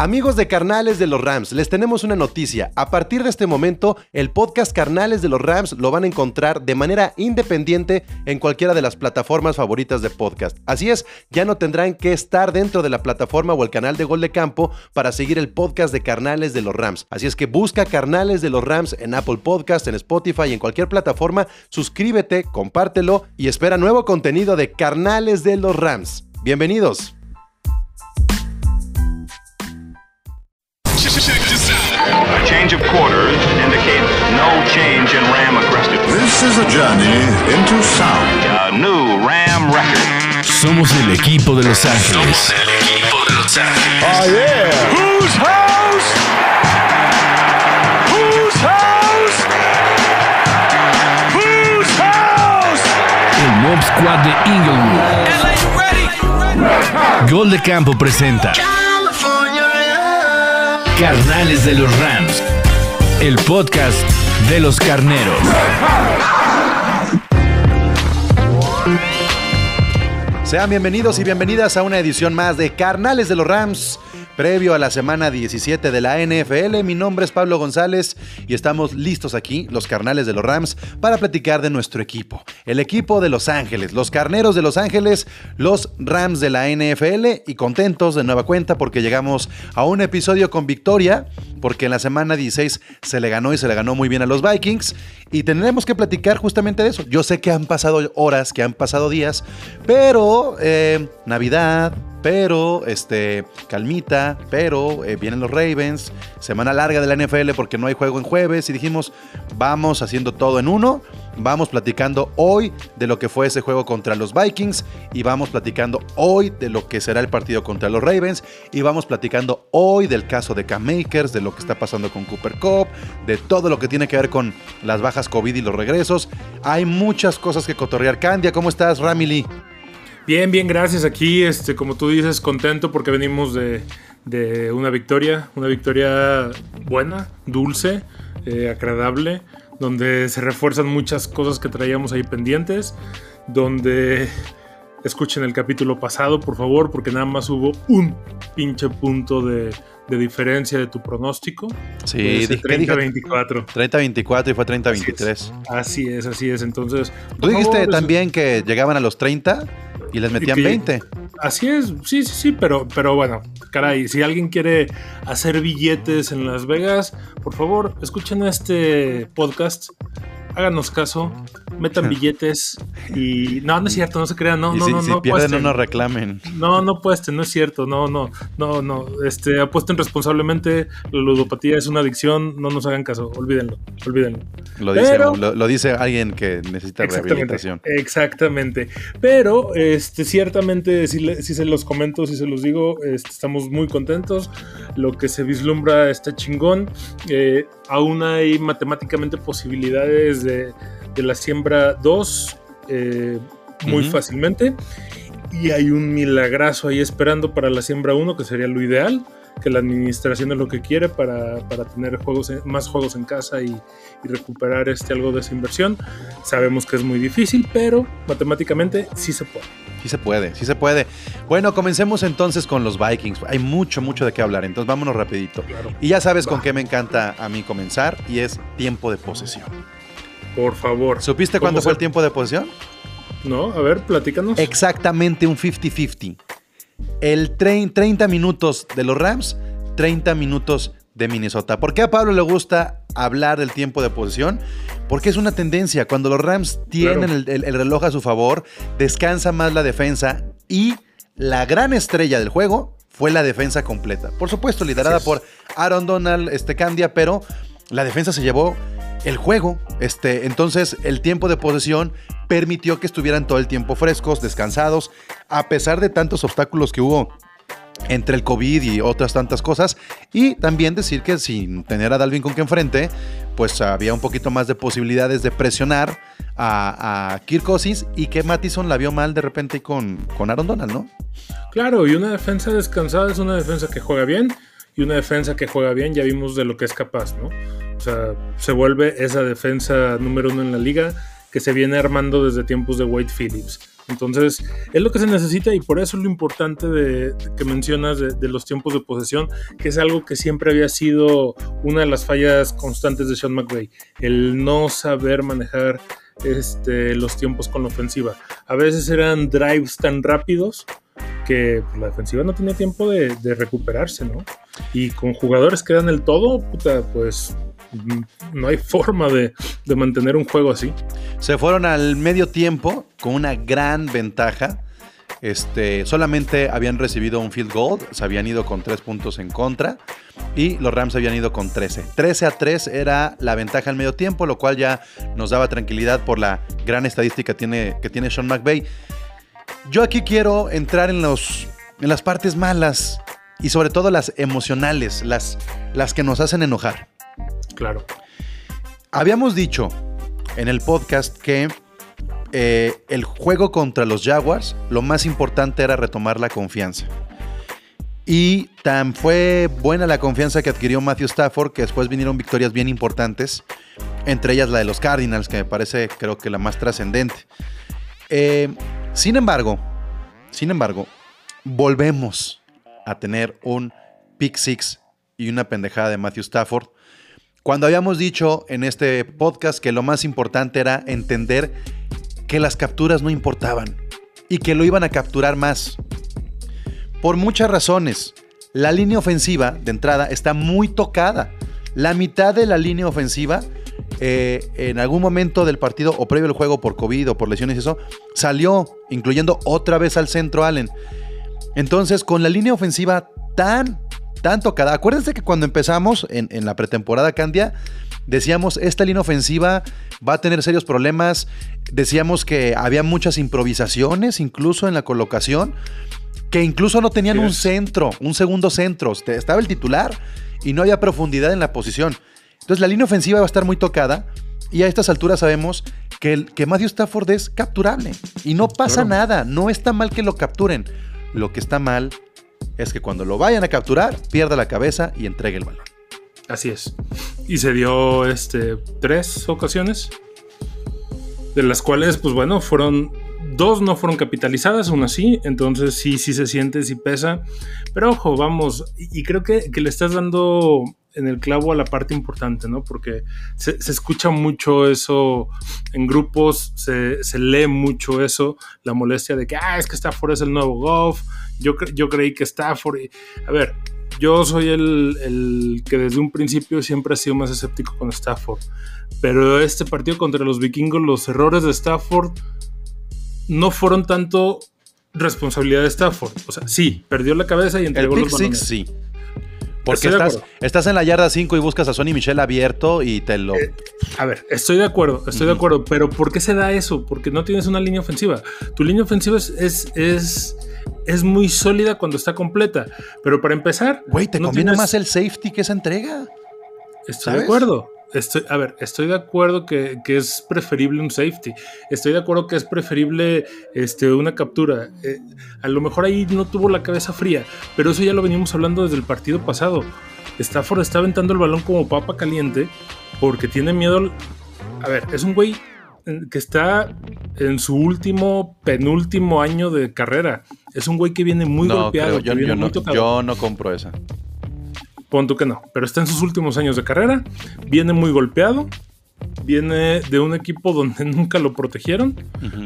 Amigos de Carnales de los Rams, les tenemos una noticia. A partir de este momento, el podcast Carnales de los Rams lo van a encontrar de manera independiente en cualquiera de las plataformas favoritas de podcast. Así es, ya no tendrán que estar dentro de la plataforma o el canal de Gol de Campo para seguir el podcast de Carnales de los Rams. Así es que busca Carnales de los Rams en Apple Podcast, en Spotify y en cualquier plataforma. Suscríbete, compártelo y espera nuevo contenido de Carnales de los Rams. Bienvenidos. A change of quarters indicates no change in Ram aggressiveness. This is a journey into sound. A new Ram record. Somos el equipo de Los Ángeles. Somos el equipo de Los Ángeles. Oh, yeah. Whose house? Whose house? Whose house? El Mob Squad de Inglewood. Gol de Campo presenta Carnales de los Rams. El podcast de los carneros. Sean bienvenidos y bienvenidas a una edición más de Carnales de los Rams. Previo a la semana 17 de la NFL, mi nombre es Pablo González y estamos listos aquí, los carnales de los Rams, para platicar de nuestro equipo. El equipo de Los Ángeles, los carneros de Los Ángeles, los Rams de la NFL y contentos de nueva cuenta porque llegamos a un episodio con victoria, porque en la semana 16 se le ganó y se le ganó muy bien a los Vikings y tendremos que platicar justamente de eso. Yo sé que han pasado horas, que han pasado días, pero eh, Navidad, pero este calmita, pero eh, vienen los Ravens, semana larga de la NFL porque no hay juego en jueves y dijimos, vamos haciendo todo en uno, vamos platicando hoy de lo que fue ese juego contra los Vikings y vamos platicando hoy de lo que será el partido contra los Ravens y vamos platicando hoy del caso de Cam Makers, de lo que está pasando con Cooper Cup, de todo lo que tiene que ver con las bajas COVID y los regresos. Hay muchas cosas que cotorrear. Candia, ¿cómo estás, Ramily? Bien, bien, gracias. Aquí, este, como tú dices, contento porque venimos de, de una victoria, una victoria buena, dulce, eh, agradable, donde se refuerzan muchas cosas que traíamos ahí pendientes, donde escuchen el capítulo pasado, por favor, porque nada más hubo un pinche punto de, de diferencia de tu pronóstico. Sí, Fue ese ¿qué dije? 30-24. 30-24 y fue 30-23. Así es, así es. Entonces, Tú dijiste favor, también que llegaban a los 30 y les metían que- 20. Así es, sí, sí, sí, pero, pero bueno, caray, si alguien quiere hacer billetes en Las Vegas, por favor, escuchen este podcast, háganos caso, metan billetes y... No, no es cierto, no se crean, no, y no, si, no, si no pierden, no nos reclamen. No, no apuesten, no es cierto, no, no, no, no, este, apuesten responsablemente, la ludopatía es una adicción, no nos hagan caso, olvídenlo, olvídenlo. Lo dice, Pero- lo, lo dice alguien que necesita Exactamente, rehabilitación. exactamente. Pero este, ciertamente, si, le- si se los comento, si se los digo, este, estamos muy contentos. Lo que se vislumbra está chingón. Eh, aún hay matemáticamente posibilidades de, de la siembra 2 eh, muy fácilmente. Y hay un milagrazo ahí esperando para la siembra 1, que sería lo ideal. Que la administración es lo que quiere para, para tener juegos más juegos en casa y, y recuperar este, algo de esa inversión. Sabemos que es muy difícil, pero matemáticamente sí se puede. Sí se puede, sí se puede. Bueno, comencemos entonces con los Vikings. Hay mucho, mucho de qué hablar, entonces vámonos rapidito. Claro. Y ya sabes con qué me encanta a mí comenzar y es tiempo de posesión. Por favor. ¿Supiste ¿Cómo cuándo fue fue? el tiempo de posesión? No, a ver, platícanos. Exactamente un 50-50. El trein- 30 minutos de los Rams, 30 minutos de Minnesota. ¿Por qué a Pablo le gusta hablar del tiempo de posesión? Porque es una tendencia. Cuando los Rams tienen Claro. el, el- el reloj a su favor, descansa más la defensa y la gran estrella del juego fue la defensa completa. Por supuesto, liderada por Aaron Donald, este Candia, pero la defensa se llevó el juego. Este, entonces, el tiempo de posesión permitió que estuvieran todo el tiempo frescos, descansados, a pesar de tantos obstáculos que hubo entre el COVID y otras tantas cosas. Y también decir que sin tener a Dalvin con que enfrente, pues había un poquito más de posibilidades de presionar a, a Kirk Cousins y que Mattison la vio mal de repente con, con Aaron Donald, ¿no? Claro, y una defensa descansada es una defensa que juega bien y una defensa que juega bien ya vimos de lo que es capaz, ¿no? O sea, se vuelve esa defensa número uno en la liga que se viene armando desde tiempos de Wade Phillips. Entonces, es lo que se necesita y por eso es lo importante de, que mencionas de, los tiempos de posesión, que es algo que siempre había sido una de las fallas constantes de Sean McVay, el no saber manejar este, los tiempos con la ofensiva. A veces eran drives tan rápidos que la defensiva no tenía tiempo de, recuperarse, ¿no? Y con jugadores que dan el todo, puta, pues no hay forma de, de mantener un juego así. Se fueron al medio tiempo con una gran ventaja. Este, solamente habían recibido un field goal, se habían ido con tres puntos en contra y los Rams habían ido con 13. 13 a 3 era la ventaja al medio tiempo, lo cual ya nos daba tranquilidad por la gran estadística que tiene, que tiene Sean McVay. Yo aquí quiero entrar en, los, en las partes malas y sobre todo las emocionales, las, las que nos hacen enojar. Claro. Habíamos dicho en el podcast que eh, el juego contra los Jaguars, lo más importante era retomar la confianza. Y tan fue buena la confianza que adquirió Matthew Stafford que después vinieron victorias bien importantes, entre ellas la de los Cardinals, que me parece creo que la más trascendente. Eh, sin embargo, sin embargo, volvemos a tener un pick six y una pendejada de Matthew Stafford. Cuando habíamos dicho en este podcast que lo más importante era entender que las capturas no importaban y que lo iban a capturar más. Por muchas razones. La línea ofensiva de entrada está muy tocada. La mitad de la línea ofensiva eh, en algún momento del partido o previo al juego por COVID o por lesiones y eso, salió, incluyendo otra vez al centro Allen. Entonces, con la línea ofensiva tan, tan tocada, acuérdense que cuando empezamos en, en la pretemporada Candia, decíamos, esta línea ofensiva va a tener serios problemas, decíamos que había muchas improvisaciones incluso en la colocación, que incluso no tenían un centro, un segundo centro, estaba el titular y no había profundidad en la posición. Entonces la línea ofensiva va a estar muy tocada y a estas alturas sabemos que, el, que Matthew Stafford es capturable y no pasa Claro. nada, no está mal que lo capturen. Lo que está mal es que cuando lo vayan a capturar, pierda la cabeza y entregue el balón. Así es. Y se dio este, tres ocasiones, de las cuales, pues bueno, fueron dos no fueron capitalizadas, una sí, entonces sí, sí se siente, sí pesa. Pero ojo, vamos, y creo que, que le estás dando en el clavo a la parte importante, ¿no? Porque se, escucha mucho eso en grupos, se, se lee mucho eso, la molestia de que, ah, es que Stafford es el nuevo Goff, yo, cre- yo creí que Stafford... y- A ver, yo soy el, el que desde un principio siempre ha sido más escéptico con Stafford. Pero este partido contra los vikingos, los errores de Stafford no fueron tanto responsabilidad de Stafford. O sea, sí, perdió la cabeza y El entregó pick los six balones. sí. Porque estás, estás en la yarda 5 y buscas a Sonny Michel abierto y te lo... Eh, A ver, estoy de acuerdo, estoy de acuerdo, pero ¿por qué se da eso? Porque no tienes una línea ofensiva. Tu línea ofensiva es, es, es, es muy sólida cuando está completa, pero para empezar... Güey, te no conviene tienes- más el safety que esa entrega. Estoy ¿sabes? de acuerdo. Estoy, a ver, estoy de acuerdo que, que es preferible un safety. Estoy de acuerdo que es preferible este, una captura. Eh, a lo mejor ahí no tuvo la cabeza fría, pero eso ya lo venimos hablando desde el partido pasado. Stafford está aventando el balón como papa caliente porque tiene miedo. al- A ver, es un güey eh, que está en su último, penúltimo año de carrera. Es un güey que viene muy no, golpeado, creo, que yo, viene yo muy no, yo no compro esa. Pon tú que no, pero está en sus últimos años de carrera, viene muy golpeado, viene de un equipo donde nunca lo protegieron,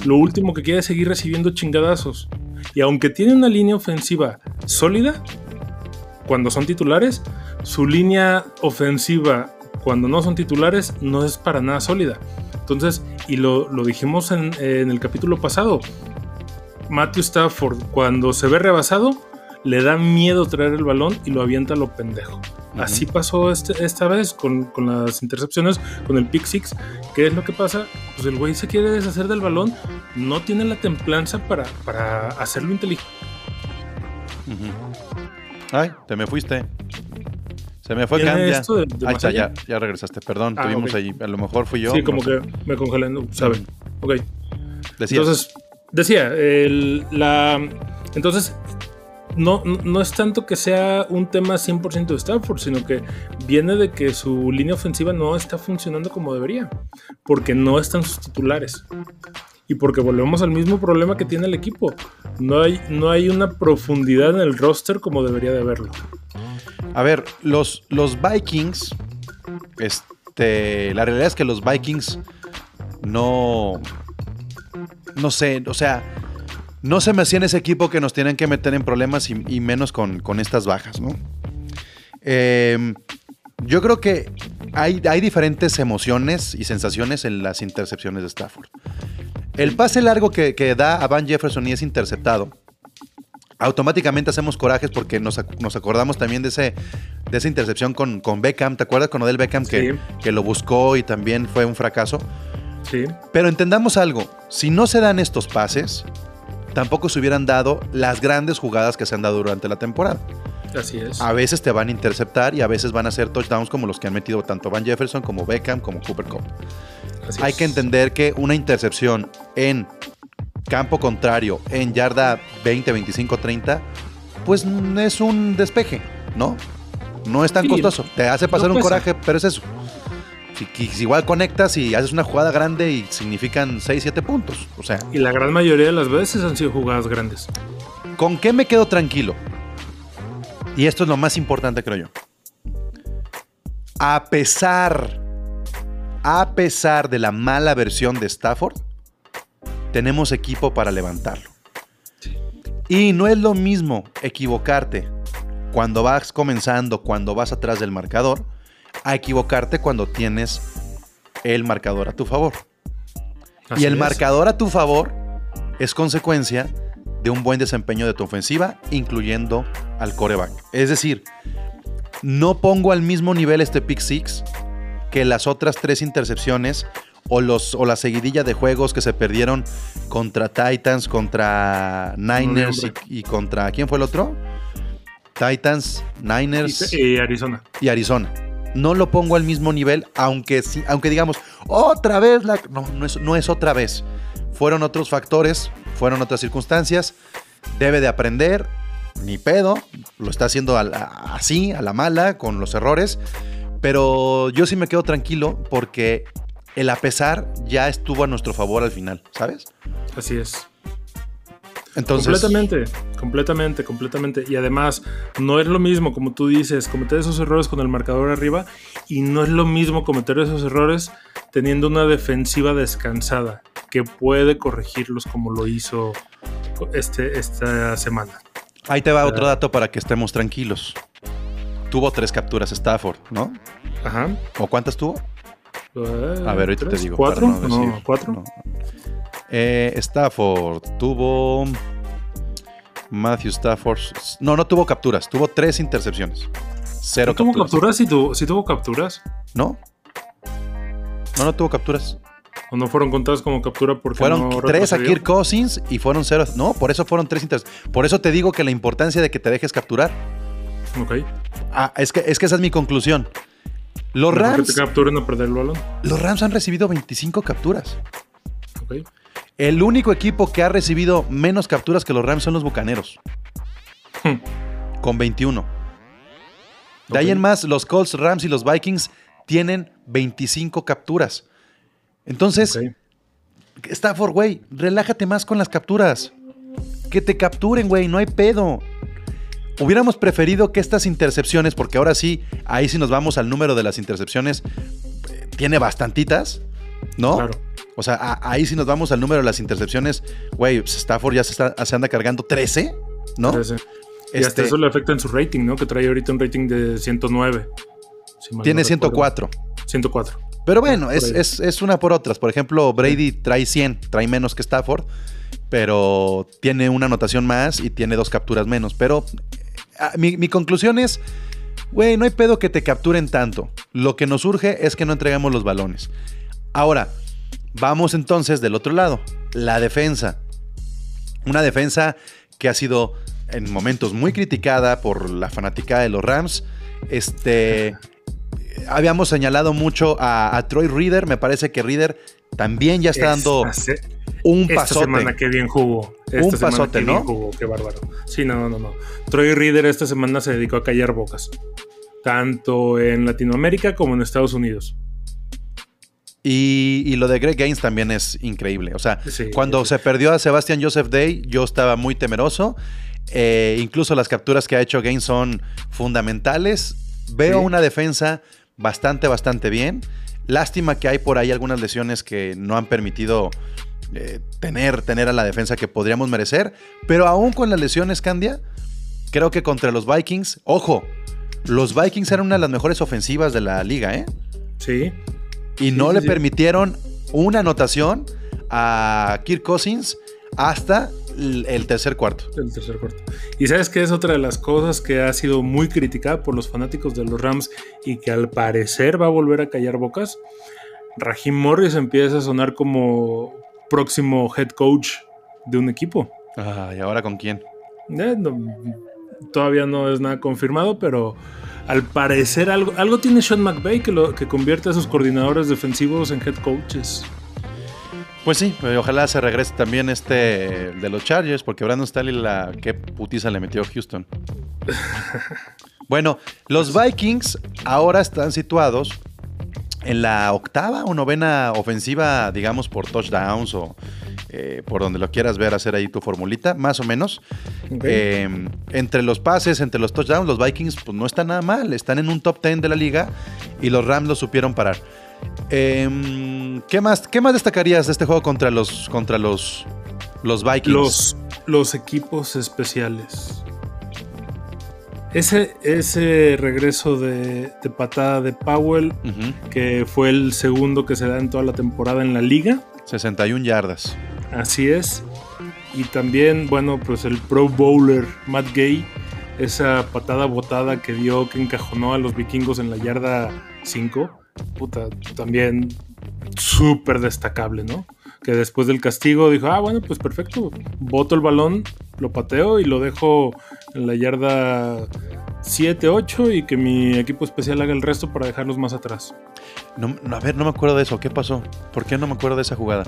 lo último que quiere es seguir recibiendo chingadazos. Y aunque tiene una línea ofensiva sólida, cuando son titulares, su línea ofensiva cuando no son titulares no es para nada sólida. Entonces, y lo, lo dijimos en, en el capítulo pasado, Matthew Stafford cuando se ve rebasado, le da miedo traer el balón y lo avienta a lo pendejo. Así pasó este- esta vez con, con las intercepciones, con el pick six. ¿Qué es lo que pasa? Pues el güey se quiere deshacer del balón, no tiene la templanza para, para hacerlo inteligente. Ay, te me fuiste. Se me fue ¿Tiene Candia. esto de- de Ahí más está, allá? ya, ya regresaste. Perdón, Ah, tuvimos ahí. A lo mejor fui yo. sí, como no sé. que me congelé, no, ¿sabe? Ok. Decías. Entonces, decía, el- la, entonces, no, no- es tanto que sea un tema 100% de Stanford, sino que viene de que su línea ofensiva no está funcionando como debería, porque no están sus titulares. y porque volvemos al mismo problema que tiene el equipo. No hay, no hay una profundidad en el roster como debería de haberlo. A ver, los, los Vikings, este, la realidad es que los Vikings no, no sé, o sea, no se me hacía en ese equipo que nos tienen que meter en problemas y, y menos con, con estas bajas, ¿no? Eh, yo creo que hay, hay diferentes emociones y sensaciones en las intercepciones de Stafford. El pase largo que, que da a Van Jefferson y es interceptado, automáticamente hacemos corajes porque nos, nos acordamos también de, ese, de esa intercepción con, con Beckham. ¿Te acuerdas con Odell Beckham que, Sí. que lo buscó y también fue un fracaso? Sí, Pero entendamos algo, si no se dan estos pases, tampoco se hubieran dado las grandes jugadas que se han dado durante la temporada. así es. A veces te van a interceptar y a veces van a ser touchdowns como los que han metido tanto Van Jefferson como Beckham como Cooper Cup. Así Hay es. que entender que una intercepción en campo contrario, en yarda 20, 25, 30, pues es un despeje, ¿no? No es tan Sí, costoso. Te hace pasar no un coraje, pero es eso. Si, qui- si igual conectas y haces una jugada grande y significan 6, 7 puntos. O sea, Y la gran mayoría de las veces han sido jugadas grandes. ¿Con qué me quedo tranquilo? Y esto es lo más importante, creo yo. A pesar, a pesar de la mala versión de Stafford, tenemos equipo para levantarlo. Y no es lo mismo equivocarte cuando vas comenzando, cuando vas atrás del marcador, a equivocarte cuando tienes el marcador a tu favor. Así y el es. marcador a tu favor es consecuencia de un buen desempeño de tu ofensiva, incluyendo al coreback. Es decir, no pongo al mismo nivel este pick six que las otras tres intercepciones o, los, o la seguidilla de juegos que se perdieron contra Titans, contra Niners y, contra... ¿Quién fue el otro? Titans, Niners Y, y Arizona. y Arizona. No lo pongo al mismo nivel, aunque sí, aunque digamos, otra vez la. No, no es, no es otra vez. Fueron otros factores, fueron otras circunstancias. Debe de aprender, ni pedo. Lo está haciendo a la- así, a la mala, con los errores. Pero yo sí me quedo tranquilo porque el a pesar ya estuvo a nuestro favor al final, ¿sabes? Así es. Entonces. completamente, completamente, completamente. Y además, no es lo mismo, como tú dices, cometer esos errores con el marcador arriba y no es lo mismo cometer esos errores teniendo una defensiva descansada que puede corregirlos como lo hizo este, esta semana. Ahí te va otro dato para que estemos tranquilos. Tuvo tres capturas Stafford, ¿no? Ajá. ¿O cuántas tuvo? Eh, A ver, ahorita ¿tres? te digo. ¿Cuatro? para No, decir. ¿cuatro? No. Eh, Stafford tuvo. Matthew Stafford. No, no tuvo capturas. Tuvo tres intercepciones. Cero ¿No tuvo capturas. ¿Sí tuvo, sí tuvo capturas? ¿No? No, no tuvo capturas. ¿O no fueron contadas como captura porque Fueron no tres a? Kirk Cousins y fueron cero. No, por eso fueron tres intercepciones. Por eso te digo que la importancia de que te dejes capturar. Ok. Ah, es que, es que esa es mi conclusión. Los Mejor que Rams, te capturen a perder el balón. los Rams han recibido 25 capturas. Ok. El único equipo que ha recibido menos capturas que los Rams son los Bucaneros. Hmm. Con 21. De ahí en más, los Colts, Rams y los Vikings tienen 25 capturas. Entonces. Stafford, güey, relájate más con las capturas. Que te capturen, güey, no hay pedo. Hubiéramos preferido que estas intercepciones, porque ahora sí, ahí sí nos vamos al número de las intercepciones, eh, tiene bastantitas, ¿no? Claro. O sea, a- ahí sí nos vamos al número de las intercepciones, güey, Stafford ya se, está- se anda cargando 13, ¿no? Parece. Y hasta Este, eso le afecta en su rating, ¿no? Que trae ahorita un rating de 109. si tiene no recuerdo. 104. 104. Pero bueno, es, ahí. es- es una por otras. Por ejemplo, Brady trae 100, trae menos que Stafford, pero tiene una anotación más y tiene dos capturas menos. Pero mi, mi conclusión es, güey, no hay pedo que te capturen tanto. Lo que nos urge es que no entregamos los balones. Ahora, vamos entonces del otro lado, la defensa. Una defensa que ha sido en momentos muy criticada por la fanaticada de los Rams. Este, habíamos señalado mucho a, a Troy Reader. Me parece que Reader también ya está dando Esta, un esta pasote. semana que bien jugó. Esta Un pasote, que ¿no? bien jugó, qué bárbaro. Sí, no, no, no. Troy Reader esta semana se dedicó a callar bocas. Tanto en Latinoamérica como en Estados Unidos. Y, y lo de Greg Gaines también es increíble. O sea, Sí, cuando sí. se perdió a Sebastian Joseph Day, yo estaba muy temeroso. Eh, incluso las capturas que ha hecho Gaines son fundamentales. Veo Sí. una defensa bastante, bastante bien. Lástima que hay por ahí algunas lesiones que no han permitido eh, tener, tener a la defensa que podríamos merecer. Pero aún con las lesiones, Candia, creo que contra los Vikings, ojo, los Vikings eran una de las mejores ofensivas de la liga, ¿eh? Sí. Y no sí, le sí. permitieron una anotación a Kirk Cousins hasta el tercer cuarto. El tercer cuarto. Y sabes que es otra de las cosas que ha sido muy criticada por los fanáticos de los Rams y que al parecer va a volver a callar bocas. Raheem Morris empieza a sonar como próximo head coach de un equipo. ¿y ahora con quién? Eh, no- todavía no es nada confirmado, pero al parecer algo, algo tiene Sean McVay que, lo, que convierte a sus coordinadores defensivos en head coaches. Pues sí, eh, ojalá se regrese también este de los Chargers, porque Brandon Staley la qué putiza le metió a Houston. bueno, los Vikings ahora están situados en la octava o novena ofensiva, digamos, por touchdowns o eh, por donde lo quieras ver, hacer ahí tu formulita, más o menos. Eh, entre los pases, entre los touchdowns, los Vikings pues no están nada mal, están en un top 10 de la liga y los Rams lo supieron parar. Eh, ¿qué, más, ¿Qué más destacarías de este juego contra los, contra los, los Vikings? Los, los equipos especiales. Ese, ese regreso de, de patada de Powell, que fue el segundo que se da en toda la temporada en la liga, 61 yardas. Así es. Y también, bueno, pues el Pro Bowler Matt Gay, esa patada botada que dio, que encajonó a los vikingos en la yarda 5, puta, también súper destacable, ¿no? Que después del castigo dijo, ah, bueno, pues perfecto, boto el balón, lo pateo y lo dejo en la yarda 7, 8 y que mi equipo especial haga el resto para dejarlos más atrás. No, a ver, no me acuerdo de eso. ¿Qué pasó? ¿Por qué no me acuerdo de esa jugada?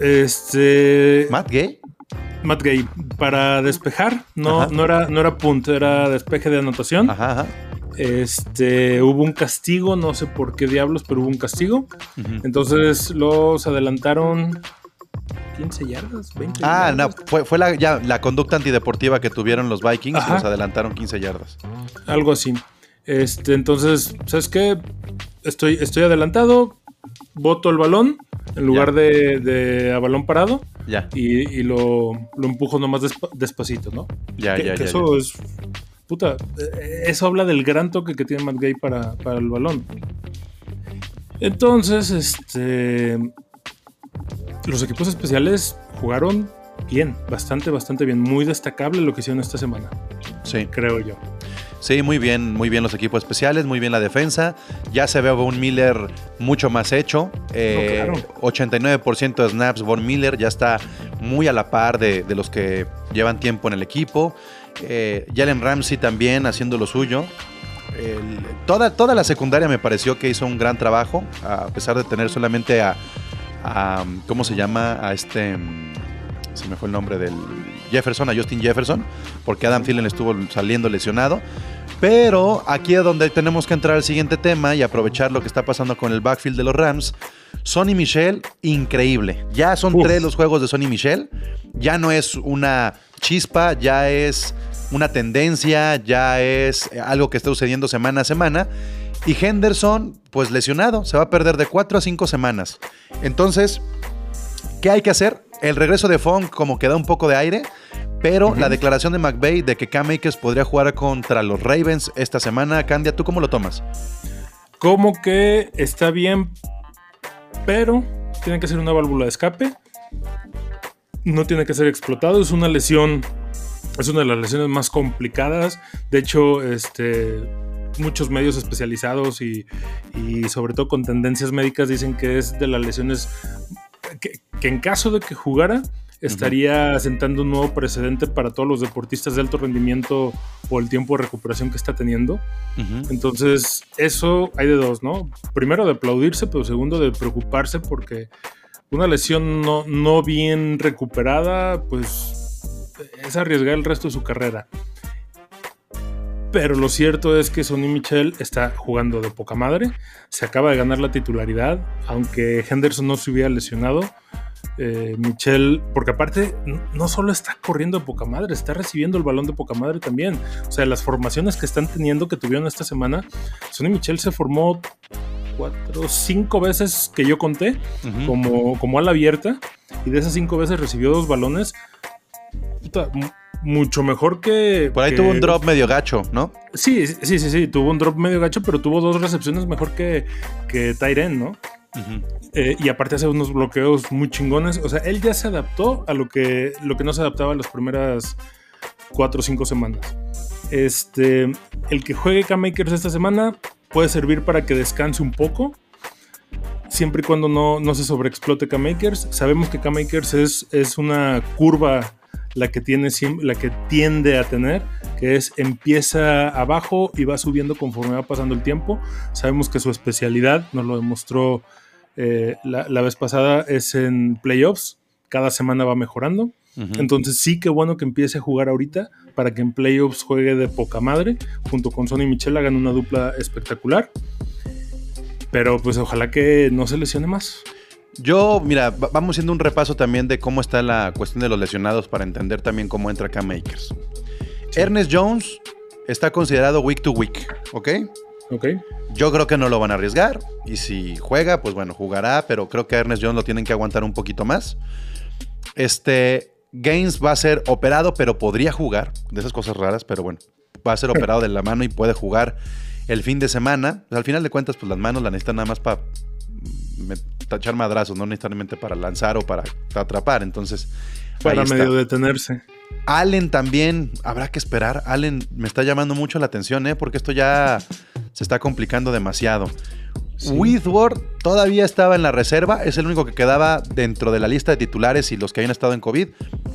Este. ¿Matt Gay? Matt Gay, para despejar, no, Ajá. no, era, no era punto, era despeje de anotación. Ajá, ajá. Este, hubo un castigo, no sé por qué diablos, pero hubo un castigo. Entonces los adelantaron 15 yardas, 20 Ah, no, fue, fue la, ya, la conducta antideportiva que tuvieron los Vikings y Ajá. los adelantaron 15 yardas. algo así. Este, entonces, ¿sabes qué? Estoy, estoy adelantado, boto el balón en lugar Ya. de, de a balón parado Ya, y, y lo, lo empujo nomás despa- despacito, ¿no? ya, que, ya. que ya, eso es. Puta, eh, eso habla del gran toque que tiene Matt Gay para, para el balón. Entonces, este. Los equipos especiales jugaron bien, bastante, bastante bien. Muy destacable lo que hicieron esta semana. Sí. creo yo. Sí, muy bien, muy bien los equipos especiales, muy bien la defensa. Ya se ve a Von Miller mucho más hecho. Eh, No, claro. 89% de snaps, Von Miller ya está muy a la par de, de los que llevan tiempo en el equipo. Eh, Jalen Ramsey también haciendo lo suyo. El- toda, toda la secundaria me pareció que hizo un gran trabajo, a pesar de tener solamente a, a, ¿cómo se llama? A este, se me fue el nombre del Jefferson, a Justin Jefferson, porque Adam Thielen estuvo saliendo lesionado. Pero aquí es donde tenemos que entrar al siguiente tema y aprovechar lo que está pasando con el backfield de los Rams. Sonny Michel, increíble. Ya son Uf. tres los juegos de Sonny Michel. Ya no es una chispa, ya es una tendencia, ya es algo que está sucediendo semana a semana. Y Henderson, pues lesionado, se va a perder de cuatro a cinco semanas. Entonces, ¿qué hay que hacer? El regreso de Fong como que da un poco de aire, pero la declaración de McVay de que Cam Akers podría jugar contra los Ravens esta semana, Candia, ¿tú cómo lo tomas? Como que está bien, pero tiene que ser una válvula de escape. No tiene que ser explotado. Es una lesión. Es una de las lesiones más complicadas. De hecho, este, muchos medios especializados y, y sobre todo con tendencias médicas dicen que es de las lesiones que, que en caso de que jugara estaría sentando un nuevo precedente para todos los deportistas de alto rendimiento por el tiempo de recuperación que está teniendo. Entonces, eso hay de dos, ¿no? Primero de aplaudirse, pero segundo de preocuparse porque una lesión no, no bien recuperada, pues es arriesgar el resto de su carrera. Pero lo cierto es que Sonny Michel está jugando de poca madre. Se acaba de ganar la titularidad, aunque Henderson no se hubiera lesionado. Eh, Michel, porque aparte no solo está corriendo de poca madre, está recibiendo el balón de poca madre también. O sea, las formaciones que están teniendo, que tuvieron esta semana, Sonny Michel se formó cuatro, cinco veces que yo conté como, como ala abierta y de esas cinco veces recibió dos balones. Mucho mejor que. Por ahí que- tuvo un drop medio gacho, ¿no? Sí, sí, sí, sí, tuvo un drop medio gacho, pero tuvo dos recepciones mejor que, que Tyren, ¿no? Eh, y aparte hace unos bloqueos muy chingones. O sea, él ya se adaptó a lo que, lo que no se adaptaba en las primeras cuatro o cinco semanas. Este, el que juegue K-Makers esta semana puede servir para que descanse un poco. Siempre y cuando no, no se sobreexplote K-Makers. Sabemos que K-Makers es, es una curva la que, tiene, la que tiende a tener, que es empieza abajo y va subiendo conforme va pasando el tiempo. Sabemos que su especialidad, nos lo demostró eh, la, la vez pasada, es en playoffs. Cada semana va mejorando. Entonces sí que bueno que empiece a jugar ahorita para que en playoffs juegue de poca madre. Junto con Sonny Michel hagan una dupla espectacular. Pero pues ojalá que no se lesione más. Yo, mira, va- vamos haciendo un repaso también de cómo está la cuestión de los lesionados para entender también cómo entra Cam Makers. Ernest Jones está considerado week to week, ¿ok? ¿Ok? Yo creo que no lo van a arriesgar. Y si juega, pues bueno, jugará, pero creo que a Ernest Jones lo tienen que aguantar un poquito más. Este, Gaines va a ser operado, pero podría jugar. De esas cosas raras, pero bueno, va a ser operado de la mano y puede jugar el fin de semana. Pues, al final de cuentas, pues las manos la necesitan nada más para echar madrazos, no necesariamente para lanzar o para atrapar. Entonces, Para medio detenerse. Allen también, habrá que esperar. Allen me está llamando mucho la atención, ¿eh? porque esto ya se está complicando demasiado. Whitworth todavía estaba en la reserva, es el único que quedaba dentro de la lista de titulares y los que habían estado en COVID.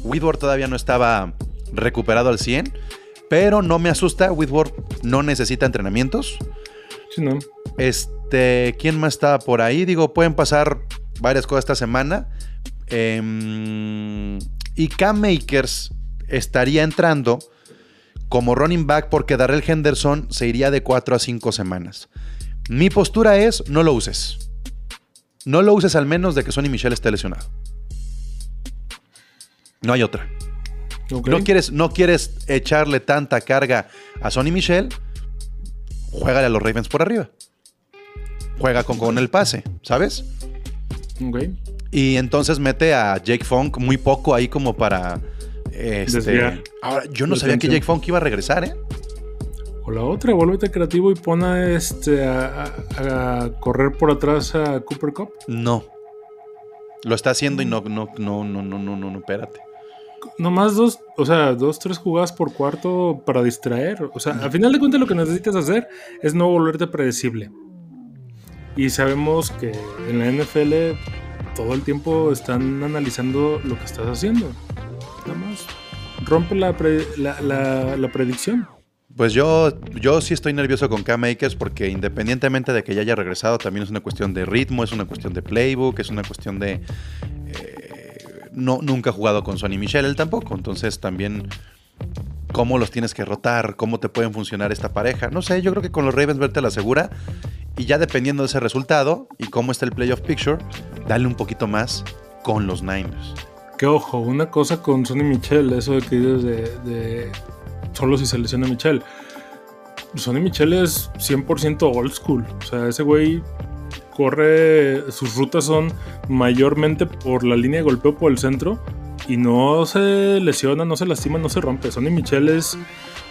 Whitworth todavía no estaba recuperado al 100, pero no me asusta. Whitworth no necesita entrenamientos. Sí, ¿no? Este, ¿quién más estaba por ahí? Digo, pueden pasar varias cosas esta semana. Em, y Cam Makers estaría entrando como running back porque Darrell Henderson se iría de 4 a 5 semanas. Mi postura es, no lo uses. No lo uses al menos de que Sonny Michel esté lesionado. No hay otra. No, quieres, no quieres echarle tanta carga a Sonny Michel, juégale a los Ravens por arriba. Juega con, con el pase, ¿sabes? Okay. Y entonces mete a Jake Funk muy poco ahí como para... Este, ahora, yo no sabía que Jake Funk iba a regresar, ¿eh? O la otra, vuélvete creativo y pon a, este, a, correr por atrás a Cooper Cup. No. Lo está haciendo y mm. no, no, no, no, no, no, no, espérate. Nomás dos, o sea, dos, tres jugadas por cuarto para distraer. O sea, al final de cuentas lo que necesitas hacer es no volverte predecible. Y sabemos que en la NFL todo el tiempo están analizando lo que estás haciendo. Nada más. Rompe la, pre- la, la- predicción. Pues yo, yo sí estoy nervioso con Cam Akers porque independientemente de que ya haya regresado, también es una cuestión de ritmo, es una cuestión de playbook, es una cuestión de... no, nunca ha jugado con Sonny Michel, él tampoco. Entonces también cómo los tienes que rotar, cómo te pueden funcionar esta pareja. No sé, yo creo que con los Ravens verte la segura y ya dependiendo de ese resultado y cómo está el playoff picture, dale un poquito más con los Niners. Que ojo, una cosa con Sonny Michel, eso de que dices de, de solo si se lesiona Michel. Sonny Michel es 100% old school. O sea, ese güey corre, sus rutas son mayormente por la línea de golpeo por el centro y no se lesiona, no se lastima, no se rompe. Sonny Michel es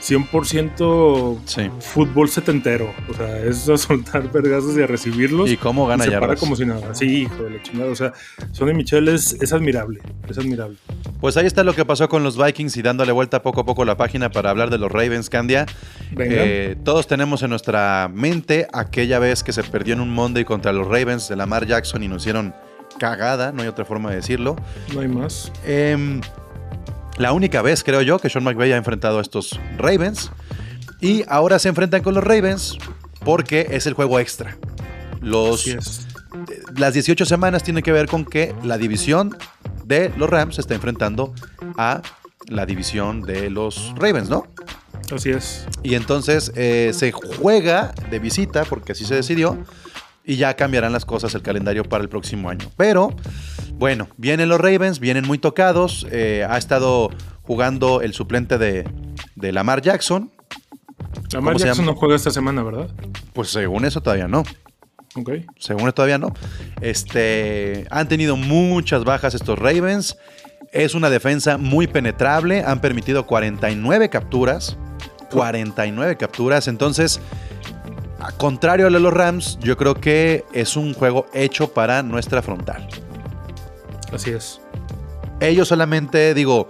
100% Sí. fútbol setentero. O sea, es a soltar vergazos y a recibirlos. ¿Y cómo gana se para como si nada. Sí, hijo de la chingada. O sea, Sonny Michel es, es admirable. Es admirable. Pues ahí está lo que pasó con los Vikings y dándole vuelta poco a poco la página para hablar de los Ravens, Candia. Venga. Eh, todos tenemos en nuestra mente aquella vez que se perdió en un Monday contra los Ravens de Lamar Jackson y nos hicieron cagada, no hay otra forma de decirlo. No hay más. Em, la única vez, creo yo, que Sean McVay ha enfrentado a estos Ravens. Y ahora se enfrentan con los Ravens porque es el juego extra. Los, Así es. las 18 semanas tienen que ver con que la división de los Rams se está enfrentando a la división de los Ravens, ¿no? Así es. Y entonces eh, se juega de visita, porque así se decidió, y ya cambiarán las cosas el calendario para el próximo año. Pero, bueno, vienen los Ravens, vienen muy tocados. eh, ha estado jugando el suplente de, de Lamar Jackson. Lamar Jackson no juega esta semana, ¿verdad? Pues según eso todavía no. Ok. Según eso todavía no. Este, han tenido muchas bajas estos Ravens. Es una defensa muy penetrable. Han permitido 49 capturas. 49 capturas. Entonces, a contrario a los Rams, yo creo que es un juego hecho para nuestra frontal. Así es. Ellos solamente, digo,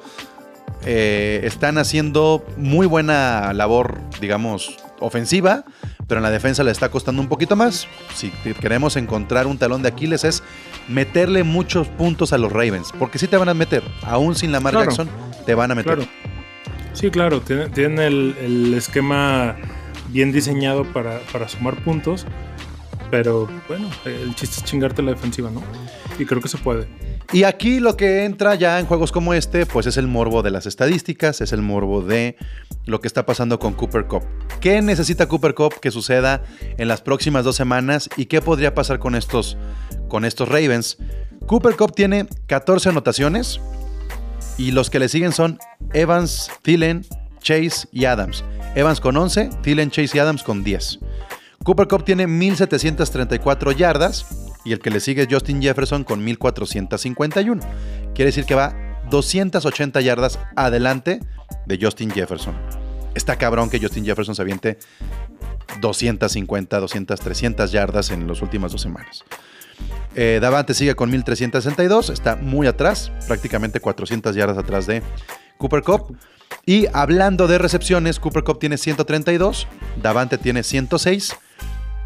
eh, están haciendo muy buena labor, digamos, ofensiva, pero en la defensa le está costando un poquito más. Si queremos encontrar un talón de Aquiles es meterle muchos puntos a los Ravens, porque sí te van a meter, aún sin Lamar Claro. Jackson, te van a meter. Claro. Sí, claro. Tienen, tienen el, el esquema bien diseñado para, para sumar puntos. Pero bueno, el chiste es chingarte la defensiva, ¿no? Y creo que se puede. Y aquí lo que entra ya en juegos como este, pues es el morbo de las estadísticas, es el morbo de lo que está pasando con Cooper Cup. ¿Qué necesita Cooper Cup que suceda en las próximas dos semanas y qué podría pasar con estos, con estos Ravens? Cooper Cup tiene 14 anotaciones y los que le siguen son Evans, Thielen, Chase y Adams. Evans con 11, Thielen, Chase y Adams con 10. Cooper Cup tiene 1734 yardas y el que le sigue es Justin Jefferson con 1451. Quiere decir que va 280 yardas adelante de Justin Jefferson. Está cabrón que Justin Jefferson se aviente 250, 200, 300 yardas en las últimas dos semanas. Eh, Davante sigue con 1362, está muy atrás, prácticamente 400 yardas atrás de Cooper Cup. Y hablando de recepciones, Cooper Cup tiene 132, Davante tiene 106.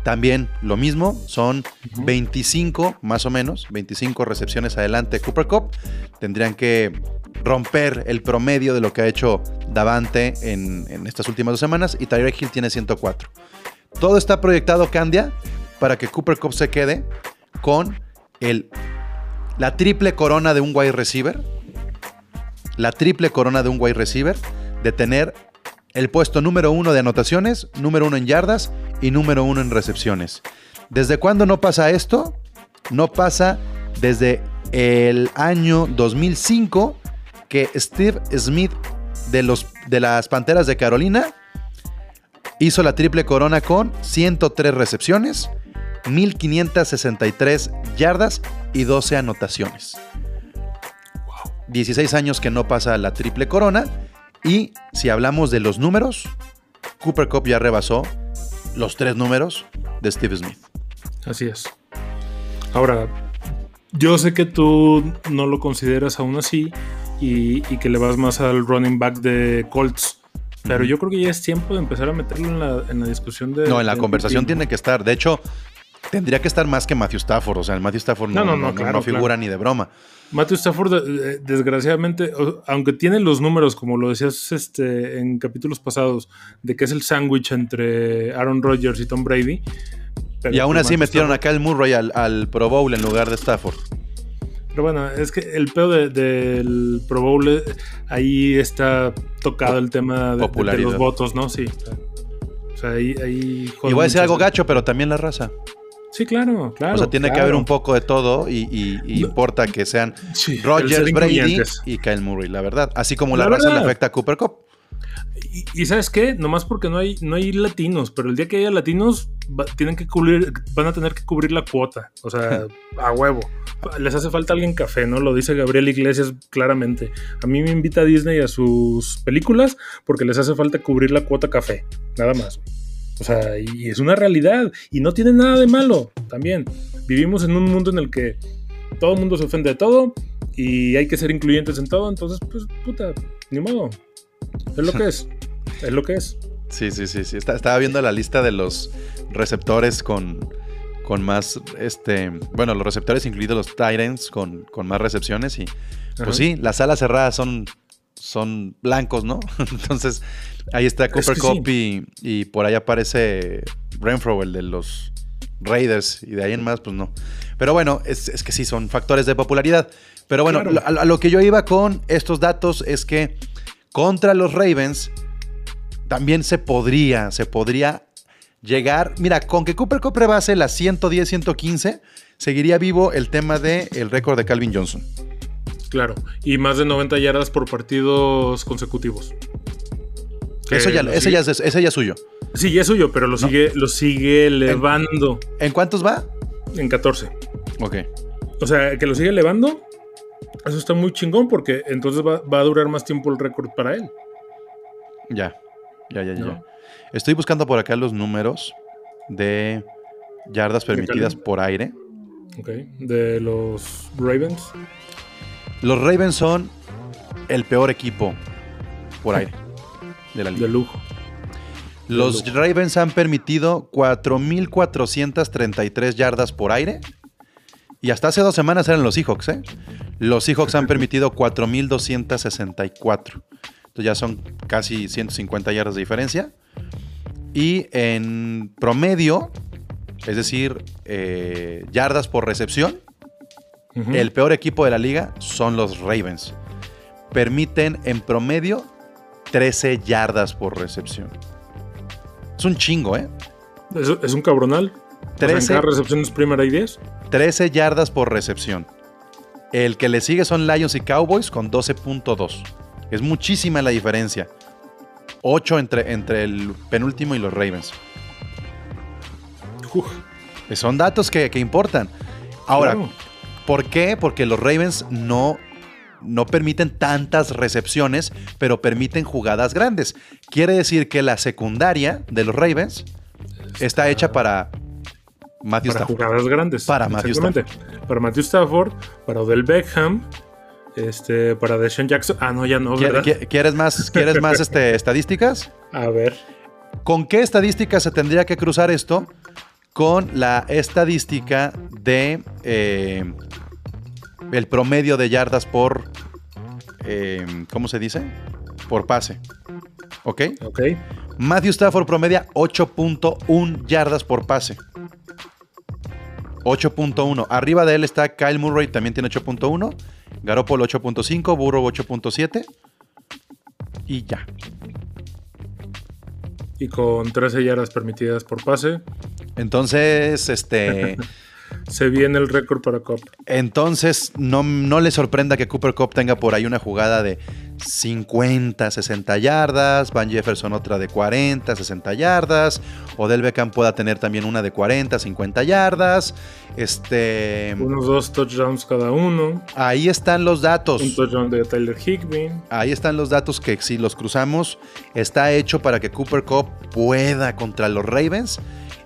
También lo mismo, son 25 más o menos, 25 recepciones adelante de Cooper Cup. Tendrían que romper el promedio de lo que ha hecho Davante en, en estas últimas dos semanas y Tyreek Hill tiene 104. Todo está proyectado, Candia, para que Cooper Cup se quede con el, la triple corona de un wide receiver. La triple corona de un wide receiver de tener el puesto número uno de anotaciones, número uno en yardas y número uno en recepciones. ¿Desde cuándo no pasa esto? No pasa desde el año 2005 que Steve Smith de, los, de las Panteras de Carolina hizo la triple corona con 103 recepciones, 1563 yardas y 12 anotaciones. 16 años que no pasa la triple corona. Y si hablamos de los números, Cooper Cup ya rebasó los tres números de Steve Smith. Así es. Ahora, yo sé que tú no lo consideras aún así y, y que le vas más al running back de Colts. Pero yo creo que ya es tiempo de empezar a meterlo en la, en la discusión de. No, en la conversación tiene que estar. De hecho, tendría que estar más que Matthew Stafford. O sea, el Matthew Stafford no, No, no, no, no, claro, no figura claro. ni de broma. Matthew Stafford, eh, desgraciadamente, o- aunque tiene los números, como lo decías este, en capítulos pasados, de que es el sándwich entre Aaron Rodgers y Tom Brady. Y aún pues así metieron a Stafford- Kyle Murray al, al Pro Bowl en lugar de Stafford. Pero bueno, es que el pedo de- del Pro Bowl, eh, ahí está tocado el tema de- los votos, ¿no? Sí. O sea, ahí. ahí Y voy a decir algo gacho, pero también la raza. Sí, claro, claro. o sea, tiene que haber un poco de todo y, y- y importa que sean Sí, ser Brady y Kyle Murray, la verdad. Así como la, La raza le afecta a Cooper Cup. Y, y ¿sabes qué? Nomás porque no hay, no hay latinos, pero el día que haya latinos, va- tienen que cubrir, van a tener que cubrir la cuota. O sea, a huevo. Les hace falta alguien café, ¿no? Lo dice Gabriel Iglesias claramente. A mí me invita a Disney a sus películas porque les hace falta cubrir la cuota café. Nada más. O sea, y es una realidad. Y no tiene nada de malo también. Vivimos en un mundo en el que todo el mundo se ofende de todo y hay que ser incluyentes en todo. Entonces, pues, puta, ni modo. Es lo que es. Es lo que es. Sí, sí, sí, sí. Está- estaba viendo la lista de los receptores con, con más, este, bueno, los receptores incluidos los Titans con, con más recepciones y, Ajá. pues sí, las alas cerradas son, son blancos, ¿no? Entonces, ahí está Cooper que Cup y, y por ahí aparece Renfro, el de los Raiders, y de ahí en más, pues no. Pero bueno, es, es que sí, son factores de popularidad. Pero bueno, Claro. lo- a, a lo que yo iba con estos datos es que contra los Ravens, también se podría, se podría llegar. Mira, con que Cooper Cup rebase las 110, 115, seguiría vivo el tema del el récord de Calvin Johnson. Claro. Y más de 90 yardas por partidos consecutivos. Eso ya, lo ese, ya es, ese ya es suyo. Sí, ya es suyo, pero lo sigue, lo sigue elevando ¿En cuántos va? en 14. Ok. O sea, que lo sigue elevando. Eso está muy chingón porque entonces va, va a durar más tiempo el récord para él. Ya. Ya, ya, ya. No. ya. Estoy buscando por acá los números de yardas permitidas por aire. Ok. De los Ravens. Los Ravens son el peor equipo por aire de la liga. De lujo. Los lujo. Ravens han permitido 4.433 yardas por aire. Y hasta hace dos semanas eran los Seahawks, ¿eh? Los Seahawks han permitido 4.264. Entonces ya son casi 150 yardas de diferencia. Y en promedio, es decir, eh, yardas por recepción, El peor equipo de la liga son los Ravens. Permiten en promedio 13 yardas por recepción. Es un chingo, ¿eh? Es, es un cabronal. O sea, en 13. cada recepción es primera y 10. 13 yardas por recepción. El que le sigue son Lions y Cowboys con 12.2. Es muchísima la diferencia. 8 entre, entre el penúltimo y los Ravens. Uf, Son datos que, que importan. Ahora, claro. ¿Por qué? Porque los Ravens no, no permiten tantas recepciones, pero permiten jugadas grandes. Quiere decir que la secundaria de los Ravens está hecha para Matthew para Stafford. jugadas grandes. Para Matthew Exactamente. Para Matthew Stafford, para Odell Beckham, este, para Deshaun Jackson. Ah, no, ya no, ¿Qui- ¿verdad? qui- ¿Quieres más, ¿quieres más este, estadísticas? A ver. ¿Con qué estadística se tendría que cruzar esto? Con la estadística de eh, el promedio de yardas por, eh, ¿cómo se dice? Por pase. ¿Ok? Ok. Matthew Stafford promedia 8.1 yardas por pase. 8.1. Arriba de él está Kyle Murray, también tiene 8.1. Garoppolo 8.5. Burrow 8.7. Y ya. Y con 13 yardas permitidas por pase, Entonces, este. se viene el récord para Cobb. Entonces, no, no le sorprenda que Cooper Cup tenga por ahí una jugada de 50, 60 yardas, Van Jefferson otra de 40, 60 yardas, Odell Beckham pueda tener también una de 40, 50 yardas. Este, Unos dos touchdowns cada uno. ahí están los datos. Un touchdown de Tyler Higbee. Ahí están los datos que si los cruzamos está hecho para que Cooper Cup pueda contra los Ravens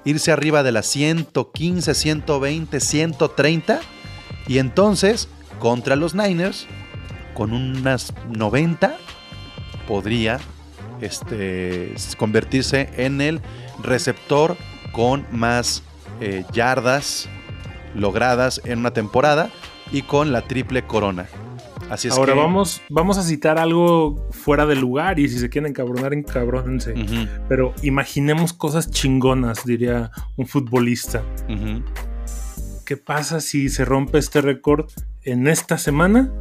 irse arriba de las 115, 120, 130 y entonces contra los Niners con unas 90 podría este, convertirse en el receptor con más eh, yardas logradas en una temporada y con la triple corona. Así es Ahora que, vamos, vamos a citar algo fuera de lugar y si se quieren encabronar, encabrónense. Ujú, Pero imaginemos cosas chingonas, diría un futbolista. ¿Qué pasa si se rompe este récord en esta semana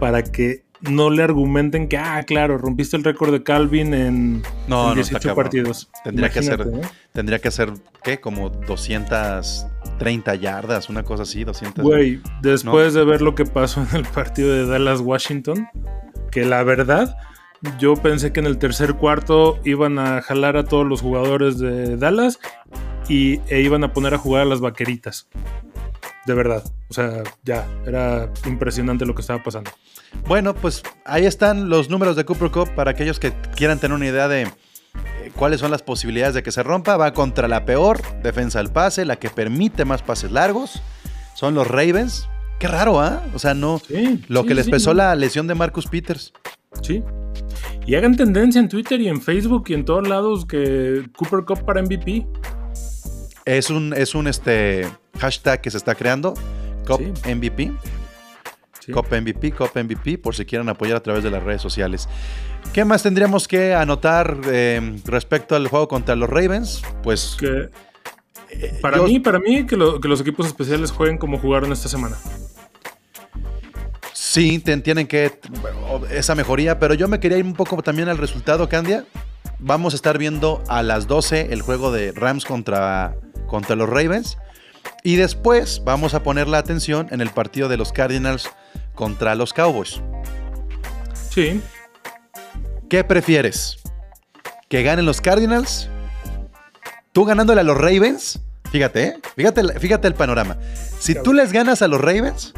para que no le argumenten que, ah, claro, rompiste el récord de Calvin en, No, en no, está 18 cabrón. partidos? Tendría que ser- ¿no? Tendría que ser, ¿qué? Como 230 yardas, una cosa así, 200. Güey, después de ver lo que pasó en el partido de Dallas-Washington, que la verdad, yo pensé que en el tercer cuarto iban a jalar a todos los jugadores de Dallas y, e iban a poner a jugar a las vaqueritas. De verdad. O sea, ya, era impresionante lo que estaba pasando. Bueno, pues ahí están los números de Cooper Cup para aquellos que quieran tener una idea de eh, cuáles son las posibilidades de que se rompa. Va contra la peor defensa del pase, la que permite más pases largos. Son los Ravens. Qué raro, ¿ah? O sea, no. Sí, Lo sí, que les sí, pesó ¿no? la lesión de Marcus Peters. Sí. Y hagan tendencia en Twitter y en Facebook y en todos lados que Cooper Cup para MVP. Es un, es un este, hashtag que se está creando. Sí. MVP. Sí. Cop MVP, Cop MVP, por si quieren apoyar a través de las redes sociales. ¿Qué más tendríamos que anotar eh, respecto al juego contra los Ravens? Pues Que para yo- mí, para mí que, lo- que los equipos especiales jueguen como jugaron esta semana. sí, ten- tienen que esa mejoría, pero yo me quería ir un poco también al resultado, Candia. vamos a estar viendo a las 12 el juego de Rams contra, contra los Ravens. Y después vamos a poner la atención en el partido de los Cardinals contra los Cowboys. Sí. ¿Qué prefieres? ¿Que ganen los Cardinals? ¿Tú ganándole a los Ravens? Fíjate, ¿eh? fíjate, fíjate el panorama. Si tú les ganas a los Ravens,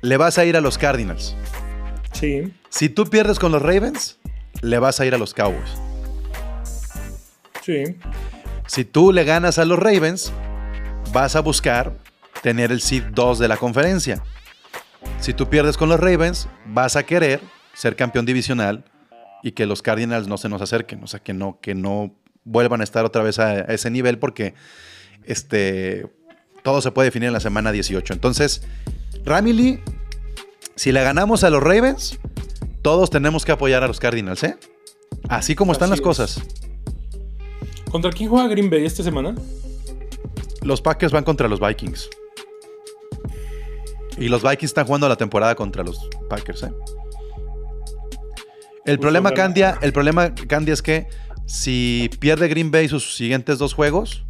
le vas a ir a los Cardinals. Sí. Si tú pierdes con los Ravens, le vas a ir a los Cowboys. Sí. Si tú le ganas a los Ravens, vas a buscar tener el seed 2 de la conferencia. Si tú pierdes con los Ravens, vas a querer ser campeón divisional y que los Cardinals no se nos acerquen, o sea, que no, que no vuelvan a estar otra vez a, a ese nivel porque este, todo se puede definir en la semana 18. Entonces, Ramily, si le ganamos a los Ravens, todos tenemos que apoyar a los Cardinals, ¿eh? Así como están Así las es. cosas. ¿Contra quién juega Green Bay esta semana? Los Packers van contra los Vikings. Y los Vikings están jugando la temporada contra los Packers, ¿eh? El Pues problema. Candia, el problema, Candia, es que si pierde Green Bay sus siguientes dos juegos,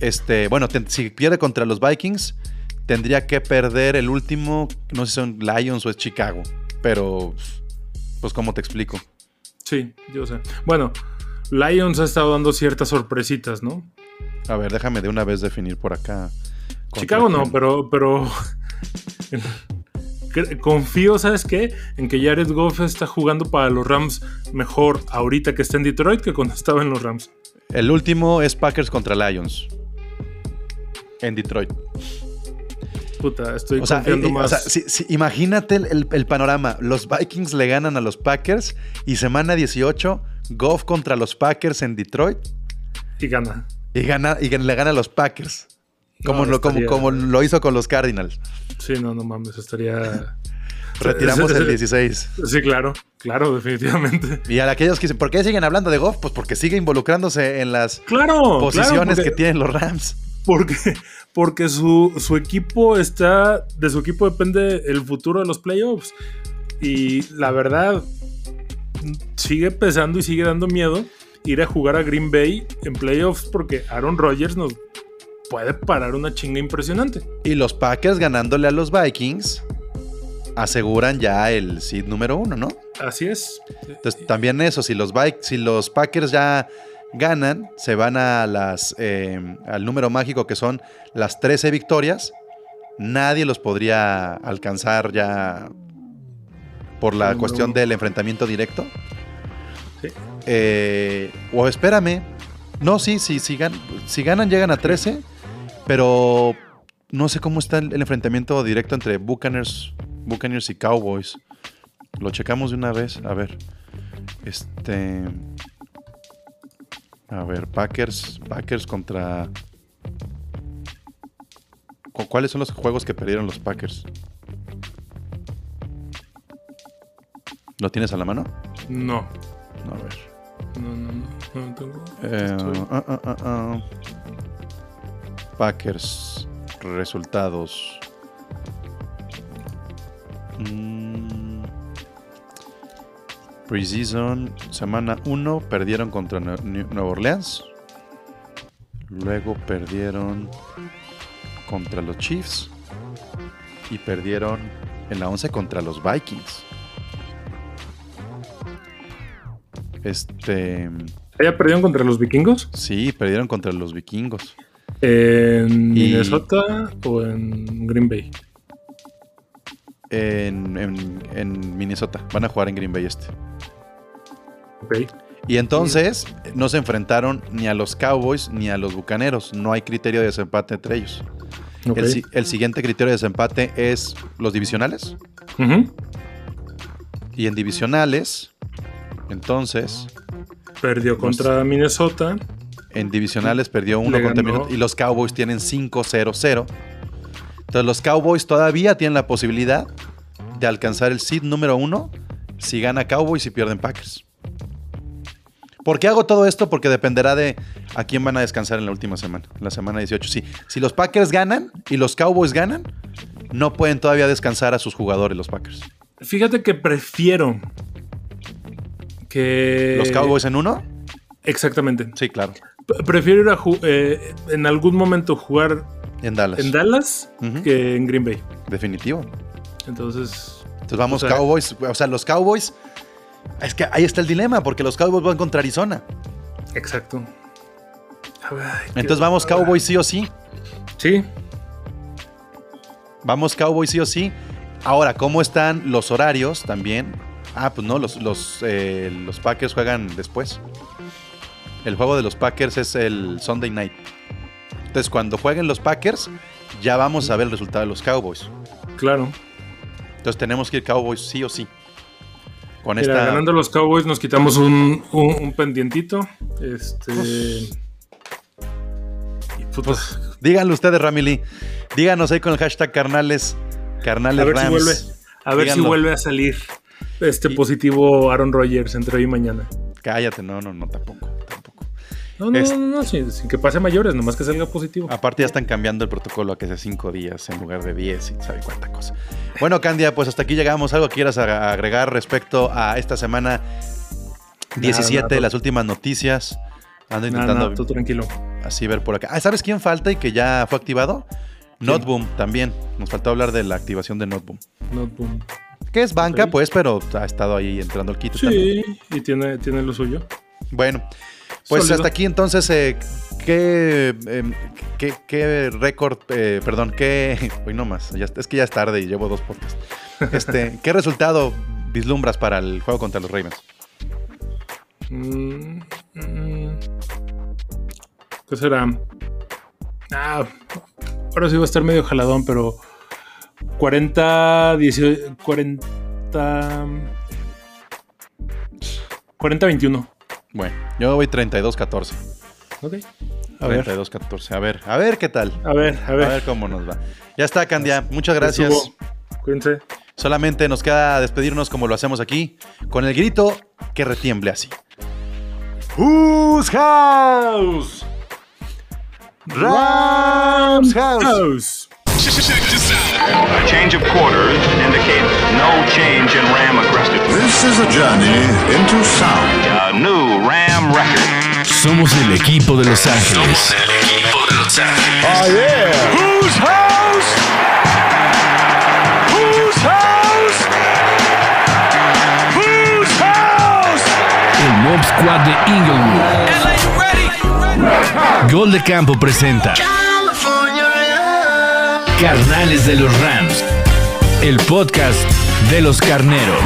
este, bueno, si pierde contra los Vikings, tendría que perder el último, no sé si son Lions o es Chicago, pero, pues, ¿cómo te explico? Sí, yo sé. Bueno, Lions ha estado dando ciertas sorpresitas, ¿no? A ver, déjame de una vez definir por acá. Chicago no, pero, pero confío, ¿sabes qué? En que Jared Goff está jugando para los Rams mejor ahorita que está en Detroit que cuando estaba en los Rams. El último es Packers contra Lions. En Detroit. Puta, estoy O confiando o más. sea, si- si- imagínate el, el- el panorama. Los Vikings le ganan a los Packers y semana 18, Goff contra los Packers en Detroit y gana. y, gana, y le gana a los Packers. Como, No, lo, como, estaría- como lo hizo con los Cardinals. Sí, no, no mames, estaría. Retiramos el ese- 16. Sí, claro, claro, definitivamente. Y a aquellos que dicen, ¿por qué siguen hablando de Goff? Pues porque sigue involucrándose en las Claro, posiciones claro, porque- que tienen los Rams. Porque, porque su, su equipo está. De su equipo depende el futuro de los playoffs. Y la verdad, sigue pesando y sigue dando miedo ir a jugar a Green Bay en playoffs porque Aaron Rodgers nos puede parar una chinga impresionante. Y los Packers ganándole a los Vikings aseguran ya el seed número uno, ¿no? Así es. Entonces, también eso, si los, si los Packers ya ganan, se van a las, eh, al número mágico que son las 13 victorias, nadie los podría alcanzar ya por la cuestión del enfrentamiento directo. Sí. Eh, o espérame, no, sí, sí, si, gan- si ganan llegan a 13, pero no sé cómo está el, el enfrentamiento directo entre Buccaneers, Buccaneers y Cowboys. Lo checamos de una vez, a ver. Este. A ver, Packers. Packers contra. ¿Cu- ¿Cuáles son los juegos que perdieron los Packers? ¿Lo tienes a la mano? No. No, a ver. No, no, no. No tengo. Eh, ah, ah, ah. Packers. Resultados. Mm. Preseason, semana 1, perdieron contra Nue- Nue- Nueva Orleans. Luego perdieron contra los Chiefs. Y perdieron en la 11 contra los Vikings. Este. ¿Ya perdieron contra los vikingos? Sí, perdieron contra los vikingos. ¿En Y- Minnesota o en Green Bay? En, en- en Minnesota. Van a jugar en Green Bay este. Ok. Y entonces no se enfrentaron ni a los Cowboys ni a los Bucaneros. No hay criterio de desempate entre ellos. ok. El, si- el siguiente criterio de desempate es los divisionales. Ujú. Y en divisionales, entonces, Perdió contra Minnesota. en divisionales perdió uno contra. Minnesota y los Cowboys tienen 5-0-0. Entonces los Cowboys todavía tienen la posibilidad de alcanzar el seed número uno si gana Cowboys y pierden Packers. ¿Por qué hago todo esto? Porque dependerá de a quién van a descansar en la última semana, la semana 18. Si, si los Packers ganan y los Cowboys ganan, no pueden todavía descansar a sus jugadores los Packers. Fíjate que prefiero que... ¿Los Cowboys en uno? Exactamente. Sí, claro. P- Prefiero ir a eh, en algún momento jugar En Dallas. en Dallas que en Green Bay. Definitivo. Entonces, Entonces vamos O sea- Cowboys. O sea, los Cowboys. Es que ahí está el dilema, porque los Cowboys van contra Arizona. exacto. Ver, Entonces vamos Cowboys sí o sí. Sí, Vamos Cowboys sí o sí. Ahora, ¿cómo están los horarios también? Ah, pues no, los, los, eh, los Packers juegan después. El juego de los Packers es el Sunday night. Entonces, cuando jueguen los Packers, ya vamos a ver el resultado de los Cowboys. claro. Entonces tenemos que ir Cowboys sí o sí. Con Mira, esta. ganando los Cowboys nos quitamos un, un, un pendientito. Este. puta, Pues, díganlo ustedes, Ramily. Díganos ahí con el hashtag carnales. Carnales a ver Rams. si vuelve. A ver si vuelve a salir este Y- positivo Aaron Rodgers entre hoy y mañana. Cállate, no, no, no, tampoco. tampoco. No, no, no, no, sin, sin que pase mayores, nomás que salga positivo. Aparte ya están cambiando el protocolo a que sea cinco días en lugar de 10 y sabe cuánta cosa. Bueno, Candia, pues hasta aquí llegamos. ¿Algo quieras agregar respecto a esta semana 17, nada. las últimas noticias? Ando intentando nada, tú tranquilo. así ver por acá. Ah, ¿sabes quién falta y que ya fue activado? Noteboom también. Nos faltó hablar de la activación de Noteboom. No, boom. Que es banca, pues, pero ha estado ahí entrando el también. Sí, y tiene, tiene lo suyo. Bueno, pues Sólido. hasta aquí entonces, eh, ¿qué, em, qué, qué récord, eh, perdón, qué, hoy no más, ya, es que ya es tarde y llevo dos podcasts. Este, ¿Qué resultado vislumbras para el juego contra los Ravens? Mm, mm. ¿Qué será? Ah, ahora sí va a estar medio jaladón, pero 40, 18, 40, 40, 21. Bueno, yo voy 32-14. Ok. A ver, 32-14, a ver, a ver qué tal. a ver, a A ver. ver cómo nos va. Ya está, Candia, muchas gracias. Cuídense. Solamente nos queda despedirnos como lo hacemos aquí, con el grito que retiemble así. Whose house? Rams house. House. A change of quarters indicates no change in Ram aggressiveness. This is a journey into sound. A new Ram record. Somos el equipo de Los Ángeles. Somos el equipo de Los Ángeles. Ah, Whose house? Whose house? Whose house? El Mob Squad de Inglewood. Gol de Campo presenta Carnales de los Rams. El podcast de los carneros.